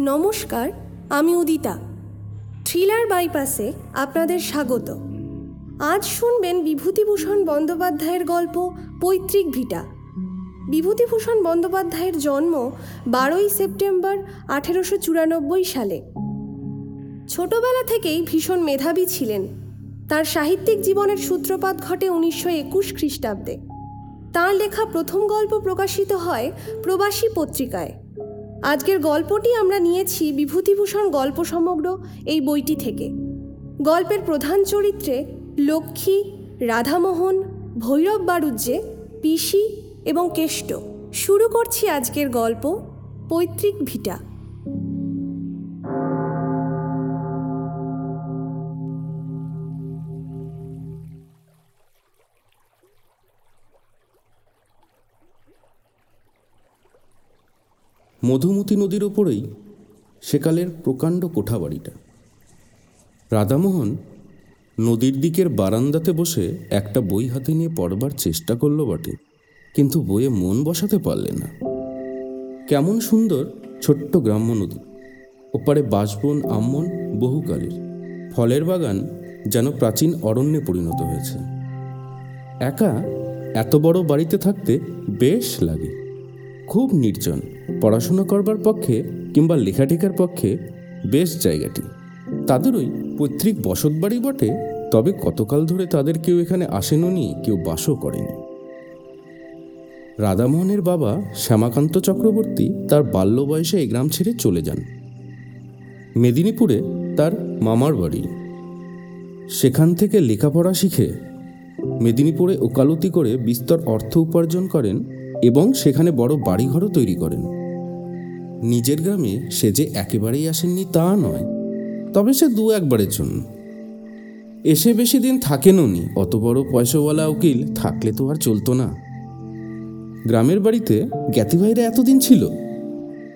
নমস্কার, আমি উদিতা। থ্রিলার বাইপাসে আপনাদের স্বাগত। আজ শুনবেন বিভূতিভূষণ বন্দ্যোপাধ্যায়ের গল্প পৈতৃক ভিটা। বিভূতিভূষণ বন্দ্যোপাধ্যায়ের জন্ম বারোই সেপ্টেম্বর আঠেরোশো চুরানব্বই সালে। ছোটবেলা থেকেই ভীষণ মেধাবী ছিলেন। তার সাহিত্যিক জীবনের সূত্রপাত ঘটে উনিশশো একুশ খ্রিস্টাব্দে। তাঁর লেখা প্রথম গল্প প্রকাশিত হয় প্রবাসী পত্রিকায়। আজকের গল্পটি আমরা নিয়েছি বিভূতিভূষণ গল্প সমগ্র এই বইটি থেকে। গল্পের প্রধান চরিত্রে লক্ষ্মী, রাধামোহন, ভৈরব বাড়ুজ্যে পিসি এবং কেষ্ট। শুরু করছি আজকের গল্প, পৈতৃক ভিটা। মধুমতি নদীর ওপরেই সেকালের প্রকাণ্ড কোঠাবাড়িটা। রাধামোহন নদীর দিকের বারান্দাতে বসে একটা বই হাতে নিয়ে পড়বার চেষ্টা করল বটে, কিন্তু বইয়ে মন বসাতে পারলে না। কেমন সুন্দর ছোট্ট গ্রাম্য নদী, ওপারে বাঁশবন আম্মন বহুকালের, ফলের বাগান যেন প্রাচীন অরণ্যে পরিণত হয়েছে। একা এত বড় বাড়িতে থাকতে বেশ লাগে, খুব নির্জন। পড়াশোনা করবার পক্ষে কিংবা লেখাটেখার পক্ষে বেশ জায়গাটি। তাদের ওই পৈতৃক বসতবাড়ি বটে, তবে কতকাল ধরে তাদের কেউ এখানে আসেনও নি, কেউ বাসও করেনি। রাধামোহনের বাবা শ্যামাকান্ত চক্রবর্তী তার বাল্য বয়সে এই গ্রাম ছেড়ে চলে যান। মেদিনীপুরে তার মামার বাড়ি। সেখান থেকে লেখাপড়া শিখে মেদিনীপুরে ওকালতি করে বিস্তর অর্থ উপার্জন করেন এবং সেখানে বড় বাড়িঘরও তৈরি করেন। নিজের গ্রামে সে যে একেবারেই আসেননি তা নয়, তবে সে দু একবারের জন্য। এসে বেশি দিন থাকেনও নি অত বড় পয়সাওয়ালা উকিল থাকলে তো আর চলতো না। গ্রামের বাড়িতে জ্ঞাতি ভাইরা এতদিন ছিল,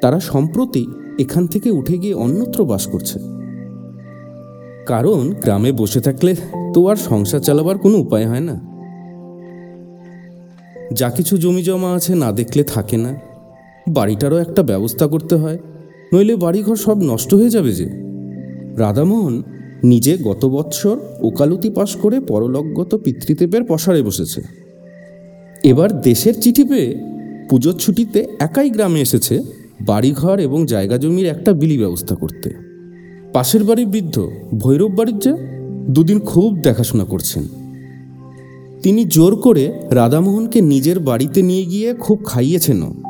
তারা সম্প্রতি এখান থেকে উঠে গিয়ে অন্যত্র বাস করছে। কারণ গ্রামে বসে থাকলে তো আর সংসার চালাবার কোনো উপায় হয় না। যা কিছু জমি জমা আছে না দেখলে থাকে না। বাড়িটারও একটা ব্যবস্থা করতে হয়, নইলে বাড়িঘর সব নষ্ট হয়ে যাবে যে। রাধামোহন নিজে গত বৎসর ওকালতি পাশ করে পরলোকগত পিতৃদেবের পসারে বসেছে। এবার দেশের চিঠি পেয়ে পুজোর ছুটিতে একাই গ্রামে এসেছে বাড়িঘর এবং জায়গা জমির একটা বিলি ব্যবস্থা করতে। পাশের বাড়ির বৃদ্ধ ভৈরব বাড়ির যে দুদিন খুব দেখাশোনা করছেন। তিনি জোর করে রাধামোহনকে নিজের বাড়িতে নিয়ে গিয়ে খুব খাইয়েছেনও।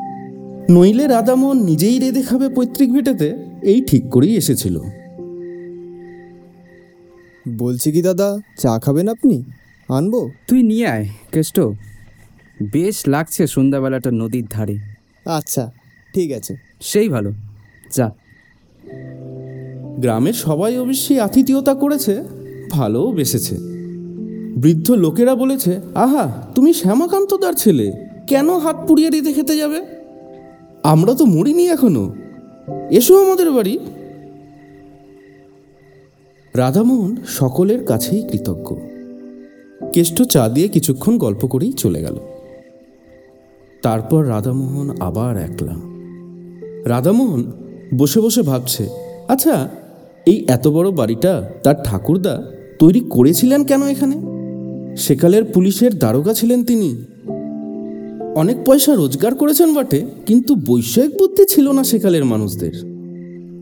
নইলে রাধামোহন নিজেই রেঁধে খাবে পৈতৃক ভিটেতে এই ঠিক করেই এসেছিল। বলছি কি দাদা চা খাবেন আপনি? আনব? তুই নিয়ে আয় কেষ্ট। বেশ লাগছে সন্ধ্যাবেলাটা নদীর ধারে। আচ্ছা ঠিক আছে। সেই ভালো। যা। গ্রামের সবাই অবশ্যই আতিথেয়তা করেছে ভালোও বেসেছে। বৃদ্ধ লোকেরা বলেছে আহা তুমি শ্যামাকান্তদার ছেলে কেন হাত পুড়িয়ে রেঁধে খেতে যাবে? আমরা তো মরিনি এখনও। এসো আমাদের বাড়ি। রাধামোহন সকলের কাছেই কৃতজ্ঞ। কেষ্ট চা দিয়ে কিছুক্ষণ গল্প করেই চলে গেল। তারপর রাধামোহন আবার একলা। রাধামোহন বসে বসে ভাবছে আচ্ছা এই এত বড় বাড়িটা তার ঠাকুরদা তৈরি করেছিলেন কেন এখানে? সেকালের পুলিশের দারোগা ছিলেন তিনি। অনেক পয়সা রোজগার করেছেন বটে, কিন্তু বৈষয়িক বুদ্ধি ছিল না সেকালের মানুষদের।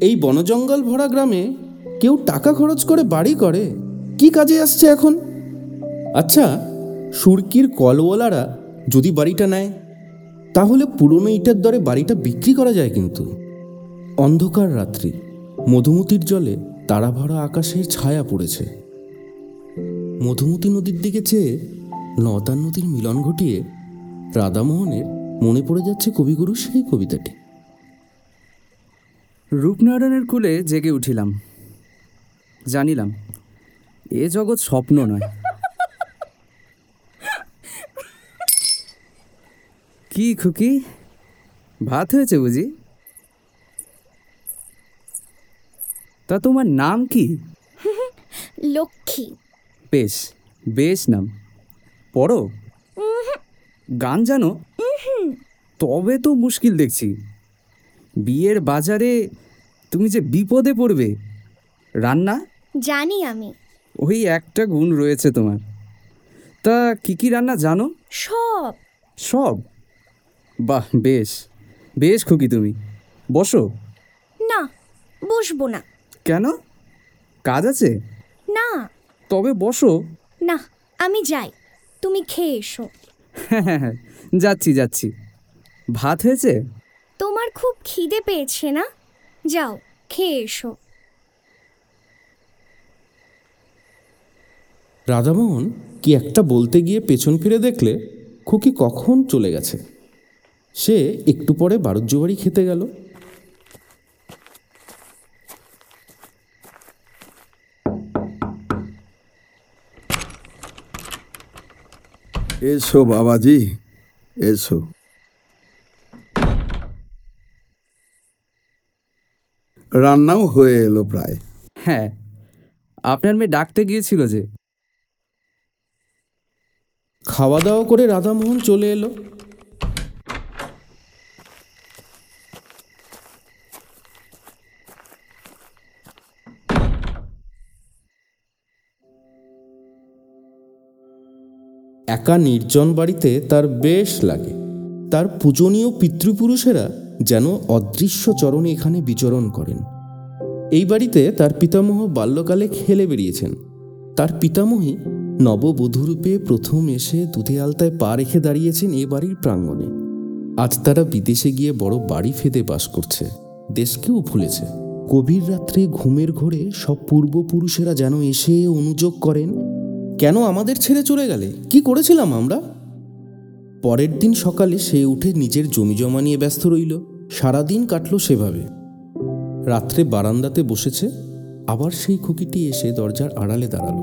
এই বনজঙ্গল ভরা গ্রামে কেউ টাকা খরচ করে বাড়ি করে, কি কাজে আসছে এখন? আচ্ছা সুরকির কলওয়ালারা যদি বাড়িটা নেয়, তাহলে পুরনো ইটার দরে বাড়িটা বিক্রি করা যায় কিন্তু। অন্ধকার রাত্রি, মধুমতির জলে তারা ভরা আকাশের ছায়া পড়েছে। মধুমতি নদীর দিকে চেয়ে নদা নদীর মিলন ঘটিয়ে রাধামোহনের মনে পড়ে যাচ্ছে কবিগুরু সেই কবিতাটি। রূপনারায়ণের কুলে জেগে উঠিলাম। জানিলাম এ জগৎ স্বপ্ন নয়। কি খুকি? ভাত হয়েছে বুঝি? তা তোমার নাম কি? লক্ষ্মী। বেশ বেশ নাম। পড়ো। গান জানো? তবে তো মুশকিল দেখছি। বিয়ের বাজারে তুমি যে বিপদে পড়বে। রান্না? জানি আমি। ওই একটা গুণ রয়েছে তোমার। তা কি কি রান্না জানো? সব। সব? বাহ বেশ। বেশ খুকি তুমি। বসো। না বসবো না। কেন? কাজ আছে? না। তবে বসো। না আমি যাই। তুমি খেয়ে এসো। হ্যাঁ হ্যাঁ হ্যাঁ যাচ্ছি যাচ্ছি। ভাত হয়েছে? তোমার খুব খিদে পেয়েছে না? যাও খেয়ে এসো। রাধামোহন কি একটা বলতে গিয়ে পেছন ফিরে দেখলে খুকি কখন চলে গেছে? সে একটু পরে বারুজ্য বাড়ি খেতে গেল। এসো বাবাজি এসো। রান্নাও হয়ে এলো প্রায়। হ্যাঁ আপনার মেয়ে ডাকতে গিয়েছিল যে। খাওয়া দাওয়া করে রাধামোহন চলে এলো। একা নির্জন বাড়িতে তার বেশ লাগে। তার পূজনীয় পিতৃপুরুষেরা যেন অদৃশ্য চরণে এখানে বিচরণ করেন। এই বাড়িতে তার পিতামহ বাল্যকালে খেলে বেরিয়েছেন তার পিতামহী নববধূরূপে প্রথম এসে দুধে আলতায় পা রেখে দাঁড়িয়েছেন এ বাড়ির প্রাঙ্গণে। আজ তারা বিদেশে গিয়ে বড় বাড়ি ফেদে বাস করছে। দেশকেও ভুলেছে। গভীর রাত্রে ঘুমের ঘোরে সব পূর্বপুরুষেরা যেন এসে অনুযোগ করেন কেন আমাদের ছেড়ে চলে গেলে? কি করেছিলাম আমরা? পরের দিন সকালে সে উঠে নিজের জমি জমা নিয়ে ব্যস্ত রইল। সারাদিন কাটলো সেভাবে। রাত্রে বারান্দাতে বসেছে আবার সেই খুকিটি এসে দরজার আড়ালে দাঁড়াল।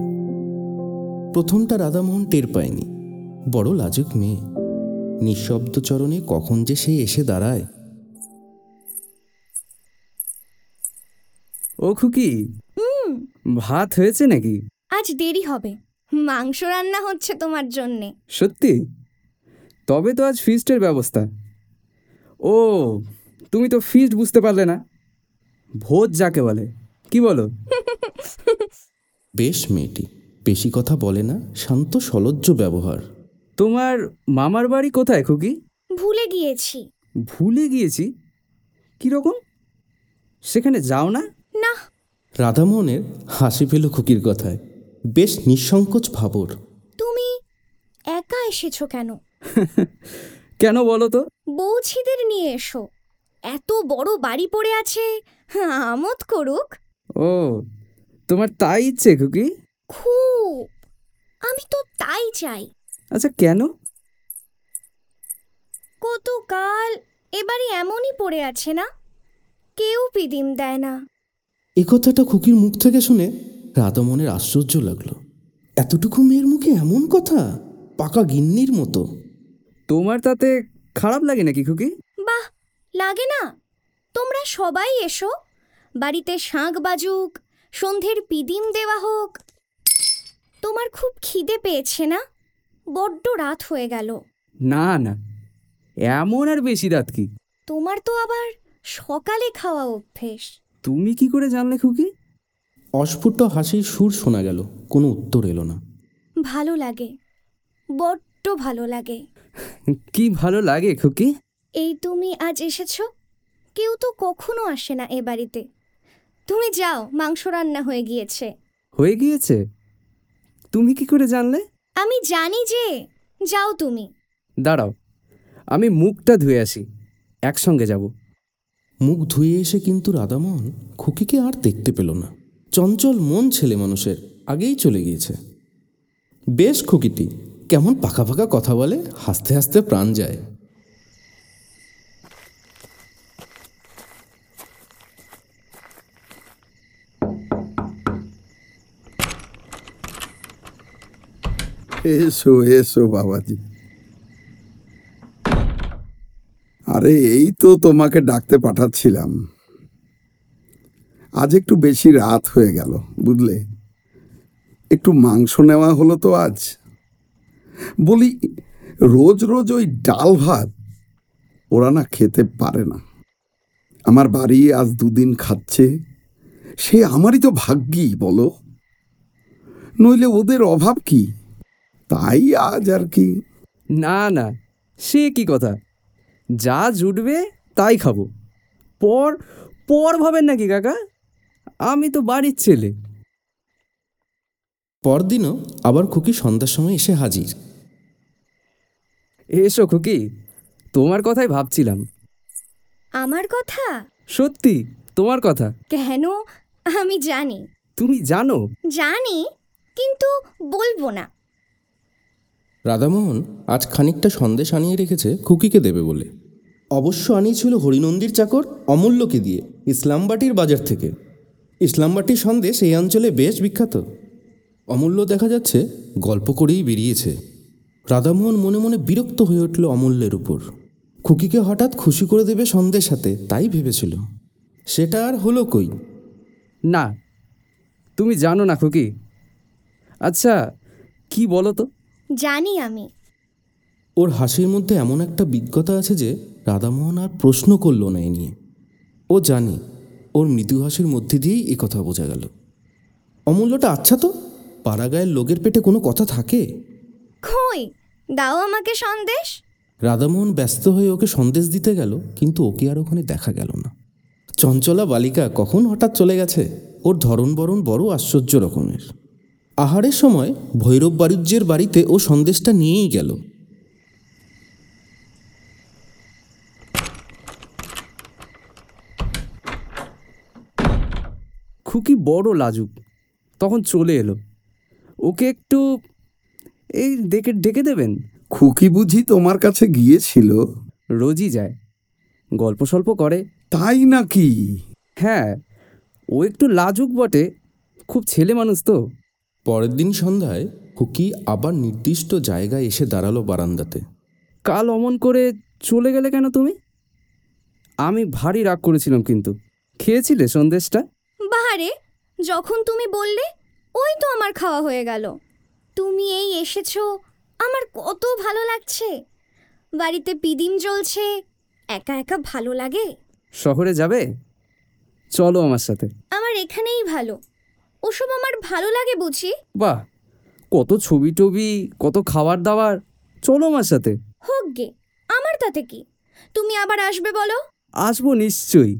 প্রথমটা রাধামোহন টের পায়নি। বড় লাজুক মেয়ে। নিঃশব্দ চরণে কখন যে সে এসে দাঁড়ায়। ও খুকি ভাত হয়েছে নাকি? আজ দেরি হবে। মাংস রান্না হচ্ছে তোমার জন্যে। সত্যি? তবে তো আজ ফিস্টের ব্যবস্থা। ও তুমি তো ফিস্ট বুঝতে পারলে না। ভোজ যাকে বলে কি বলো? বেশ মেয়েটি বেশি কথা বলে না শান্ত সলজ্জ ব্যবহার। তোমার মামার বাড়ি কোথায় খুকি? ভুলে গিয়েছি। ভুলে গিয়েছি? কীরকম? সেখানে যাও না? না। রাধামোহনের হাসি পেল খুকির কথায়। বেশ নিঃসংকোচ ভাবর। তুমি একা এসেছ কেন? কেন বলো তো? বৌছিদের নিয়ে এসো। এত বড় বাড়ি পড়ে আছে আমোদ করুক। ও তোমার তাই ইচ্ছে খুকি? খুব। আমি তো তাই চাই। আচ্ছা কেন? কতকাল এবারে এমনই পড়ে আছে না? কেউ পিদিম দেয় না। এ কথাটা খুকির মুখ থেকে শুনে রাধামোহনের আশ্চর্য লাগল। এতটুকু মেয়ের মুখে এমন কথা? পাকা গিন্নির মতো। তোমার তাতে খারাপ লাগে নাকি খুকি? বাহ লাগে না। তোমরা সবাই এসো। বাড়িতে শাঁখ বাজুক সন্ধ্যের পিদিম দেওয়া হোক। তোমার খুব খিদে পেয়েছে না? বড্ড রাত হয়ে গেল। না না। এমন আর বেশি রাত কি? তোমার তো আবার সকালে খাওয়া অভ্যেস। তুমি কি করে জানলে খুকি? অস্ফুট হাসির সুর শোনা গেল কোনো উত্তর এলো না। ভালো লাগে বড্ড ভালো লাগে। কি ভালো লাগে খুকি? এই তুমি আজ এসেছ? কেউ তো কখনো আসে না এ বাড়িতে। তুমি যাও মাংস রান্না হয়ে গিয়েছে। হয়ে গিয়েছে? তুমি কি করে জানলে? আমি জানি যে যাও তুমি। দাঁড়াও আমি মুখটা ধুয়ে আসি একসঙ্গে যাব। মুখ ধুয়ে এসে কিন্তু রাধামোহন খুকিকে আর দেখতে পেল না। চঞ্চল মন ছেলে মানুষের আগেই চলে গিয়েছে। বেশ খুকিটি কেমন পাকা পাকা কথা বলে, হাসতে হাসতে প্রাণ যায়। এসো এসো বাবাজি। আরে, এই তো তোমাকে ডাকতে পাঠাচ্ছিলাম। আজ একটু বেশি রাত হয়ে গেল, বুঝলে? একটু মাংস নেওয়া হলো তো আজ। বলি, রোজ রোজ ওই ডাল ভাত ওরা না খেতে পারে না। আমার বাড়ি আজ দুদিন খাচ্ছে। সে আমারই তো ভাগ্যি, বলো? নইলে ওদের অভাব কি? তাই আজ আর কি। না না, সে কি কথা? যা জুটবে তাই খাব। পর পর ভাবেন নাকি কাকা? আমি তো বাড়ির ছেলে। পরদিনও আবার খুকি সন্ধ্যার সময় এসে হাজির। এসো খুকি তোমার কথাই ভাবছিলাম। আমার কথা? সত্যি তোমার কথা। কেন? আমি জানি। তুমি জানো? জানি কিন্তু বলব না। রাধামোহন আজ খানিকটা সন্দেশ আনিয়ে রেখেছে খুকিকে দেবে বলে। অবশ্য আনিয়েছিল হরিনন্দীর চাকর অমূল্যকে দিয়ে ইসলামবাটির বাজার থেকে। ইসলামবাটির সন্দেশ এই অঞ্চলে বেশ বিখ্যাত। অমূল্য দেখা যাচ্ছে গল্প করেই বেরিয়েছে। রাধামোহন মনে মনে বিরক্ত হয়ে উঠল অমূল্যের উপর। খুকিকে হঠাৎ খুশি করে দেবে সন্দেশ হাতে তাই ভেবেছিল। সেটা আর হলো কই? না তুমি জানো না খুকি। আচ্ছা কি বলো তো? জানি আমি। ওর হাসির মধ্যে এমন একটা বিজ্ঞতা আছে যে রাধামোহন আর প্রশ্ন করল না এ নিয়ে। ও জানে ওর মৃদু হাসির মধ্যে দিয়েই এ কথা বোঝা গেল। অমূল্যটা আচ্ছা তো? পাড়াগায়ের লোকের পেটে কোনো কথা থাকে? খই দাও আমাকে সন্দেশ। রাধামোহন ব্যস্ত হয়ে ওকে সন্দেশ দিতে গেল কিন্তু ওকে আর ওখানে দেখা গেল না। চঞ্চলা বালিকা কখন হঠাৎ চলে গেছে? ওর ধরন বরণ বড় আশ্চর্য রকমের। আহারের সময় ভৈরব বাণিজ্যের বাড়িতে ও সন্দেশটা নিয়েই গেল। খুকি বড় লাজুক। তখন চলে এলো। ওকে একটু এই ডেকে ডেকে দেবেন? খুকি বুঝি তোমার কাছে গিয়েছিল? রোজই যায়। গল্প সল্প করে। তাই নাকি? হ্যাঁ ও একটু লাজুক বটে। খুব ছেলে মানুষ তো। পরের দিন সন্ধ্যায় খুকি আবার নির্দিষ্ট জায়গায় এসে দাঁড়াল বারান্দাতে। কাল অমন করে চলে গেলে কেন তুমি? আমি ভারী রাগ করেছিলাম কিন্তু। খেয়েছিলে সন্দেশটা? বাহারে যখন তুমি বললে ওই তো আমার খাওয়া হয়ে গেল। তুমি এই এসেছ আমার কত ভালো লাগছে। বাড়িতে পিদিম জ্বলছে একা একা ভালো লাগে? শহরে যাবে? চলো আমার সাথে। আমার এখানেই ভালো। ওসব আমার ভালো লাগে বুঝি? বাহ কত ছবি টবি কত খাবার দাবার চলো আমার সাথে। হোক গে আমার তাতে কি? তুমি আবার আসবে বলো? আসব নিশ্চয়ই।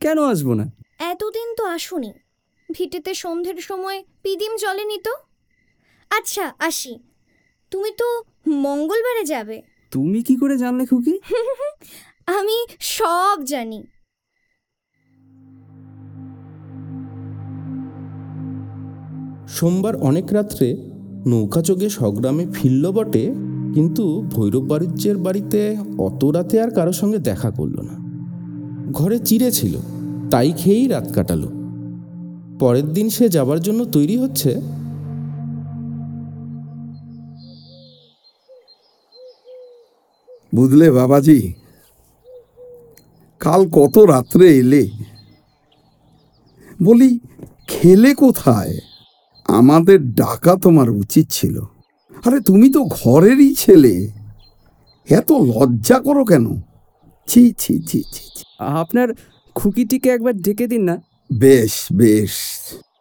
কেন আসব না? এতদিন তো আসুনি। ভিটেতে সন্ধ্যের সময় পিদিম জ্বলেনি তো? আচ্ছা আসি। তুমি তো মঙ্গলবারে যাবে। তুমি কি করে জানলে খুকি? আমি সব জানি। সোমবার অনেক রাত্রে নৌকা চোখে সগ্রামে ফিরল বটে কিন্তু ভৈরব বাণিজ্যের বাড়িতে অত রাতে আর কারোর সঙ্গে দেখা করল না। ঘরে চিড়ে ছিল। তাই খেয়েই রাত কাটালো। পরের দিন সে যাবার জন্য তৈরি হচ্ছে। বুঝলে বাবাজি কাল কত রাত্রে এলে? বলি খেলে কোথায়? আমাদের ডাকা তোমার উচিত ছিল। আরে তুমি তো ঘরেরই ছেলে। এত লজ্জা করো কেন? ছি ছি ছি ছি ছি। আপনার খুকিটিকে একবার ডেকে দিন না। বেশ বেশ।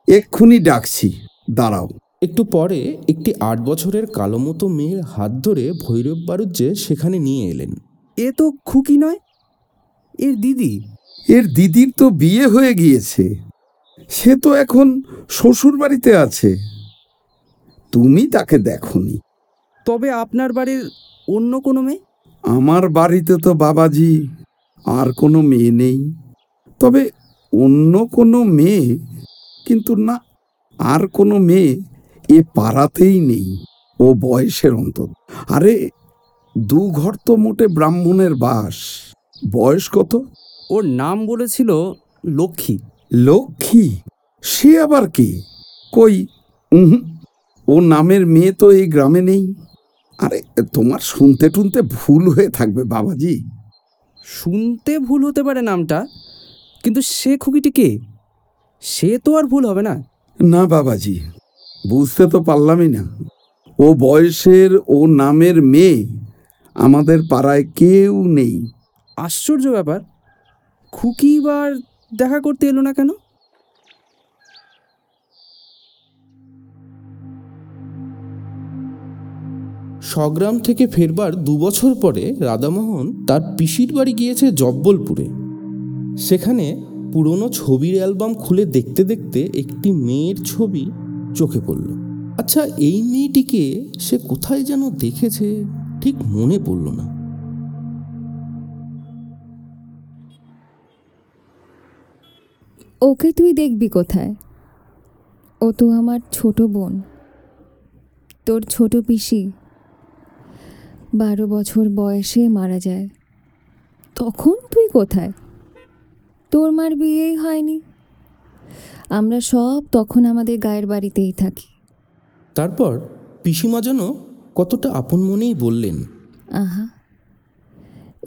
এক্ষুনি ডাকছি। দাঁড়াও। একটু পরে একটি আট বছরের কালো মতো মেয়ের হাত ধরে ভৈরব বাণিজ্যে সেখানে নিয়ে এলেন। এ তো খুকি নয় এর দিদি। এর দিদির তো বিয়ে হয়ে গিয়েছে। সে তো এখন শ্বশুর বাড়িতে আছে। তুমি তাকে দেখনি। তবে আপনার বাড়ির অন্য কোনো মেয়ে? আমার বাড়িতে তো বাবাজি আর কোনো মেয়ে নেই। তবে অন্য কোনো মেয়ে কিন্তু না আর কোনো মেয়ে এ পাড়াতেই নেই। ও বয়সের অন্তত আরে দু ঘর তো মোটে ব্রাহ্মণের বাস। বয়স কত? ওর নাম বলেছিল লক্ষ্মী। লক্ষ্মী? সে আবার কে? কই? ও নামের মেয়ে তো এই গ্রামে নেই। আরে তোমার শুনতে টুনতে ভুল হয়ে থাকবে বাবাজি। শুনতে ভুল হতে পারে নামটা। কিন্তু সে খুকিটি কে? সে তো আর ভুল হবে না। না বাবাজি বুঝতে তো পারলামই না। ও বয়সের ও নামের মেয়ে আমাদের পাড়ায় কেউ নেই। আশ্চর্য ব্যাপার। খুকি বার দেখা করতে এলো না কেন? স্বগ্রাম থেকে ফেরবার দু বছর পরে রাধামোহন তার পিসির বাড়ি গিয়েছে জব্বলপুরে। সেখানে পুরনো ছবির অ্যালবাম খুলে দেখতে দেখতে একটি মেয়ের ছবি চোখে পড়ল। আচ্ছা এই মেয়েটিকে সে কোথায় যেন দেখেছে ঠিক মনে পড়ল না। ওকে তুই দেখবি কোথায়? ও তো আমার ছোট বোন। তোর ছোট পিসি। বারো বছর বয়সে মারা যায়। তখন তুই কোথায়? তোর মার বিয়েই হয়নি। আমরা সব তখন আমাদের গায়ের বাড়িতেই থাকি। তারপর পিসিমা যেন কতটা আপন মনেই বললেন। আহা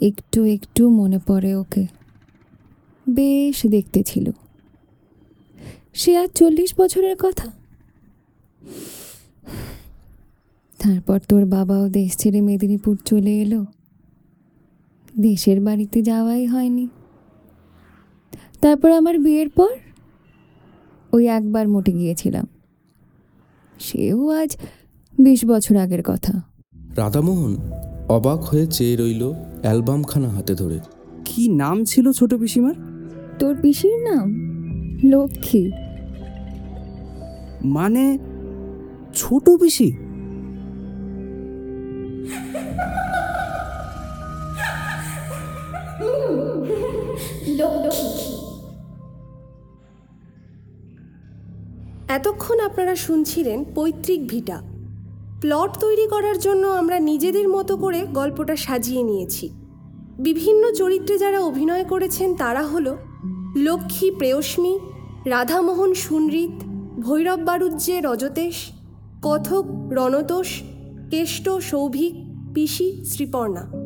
একটু একটু মনে পড়ে ওকে। বেশ দেখতে ছিল। সে আর চল্লিশ বছরের কথা। তারপর তোর বাবাও দেশ ছেড়ে মেদিনীপুর চলে এলো। দেশের বাড়িতে যাওয়াই হয়নি। তারপর আমার বিয়ের পর ওই একবার মোটে গিয়েছিলাম। সেও আজ বিশ বছর আগের কথা। রাধামোহন অবাক হয়ে চেয়ে রইল অ্যালবামখানা হাতে ধরে। কি নাম ছিল ছোট পিসিমার? তোর পিসির নাম লক্ষ্মী। মানে ছোট পিসি? এতক্ষণ আপনারা শুনছিলেন পৈতৃক ভিটা। প্লট তৈরি করার জন্য আমরা নিজেদের মতো করে গল্পটা সাজিয়ে নিয়েছি। বিভিন্ন চরিত্রে যারা অভিনয় করেছেন তারা হল লক্ষ্মী প্রেয়স্মী, রাধামোহন সুনরিত ভৈরব বারুজ্যে রজতেশ, কথক রণতোষ, কেষ্ট সৌভিক, পিসি শ্রীপর্ণা।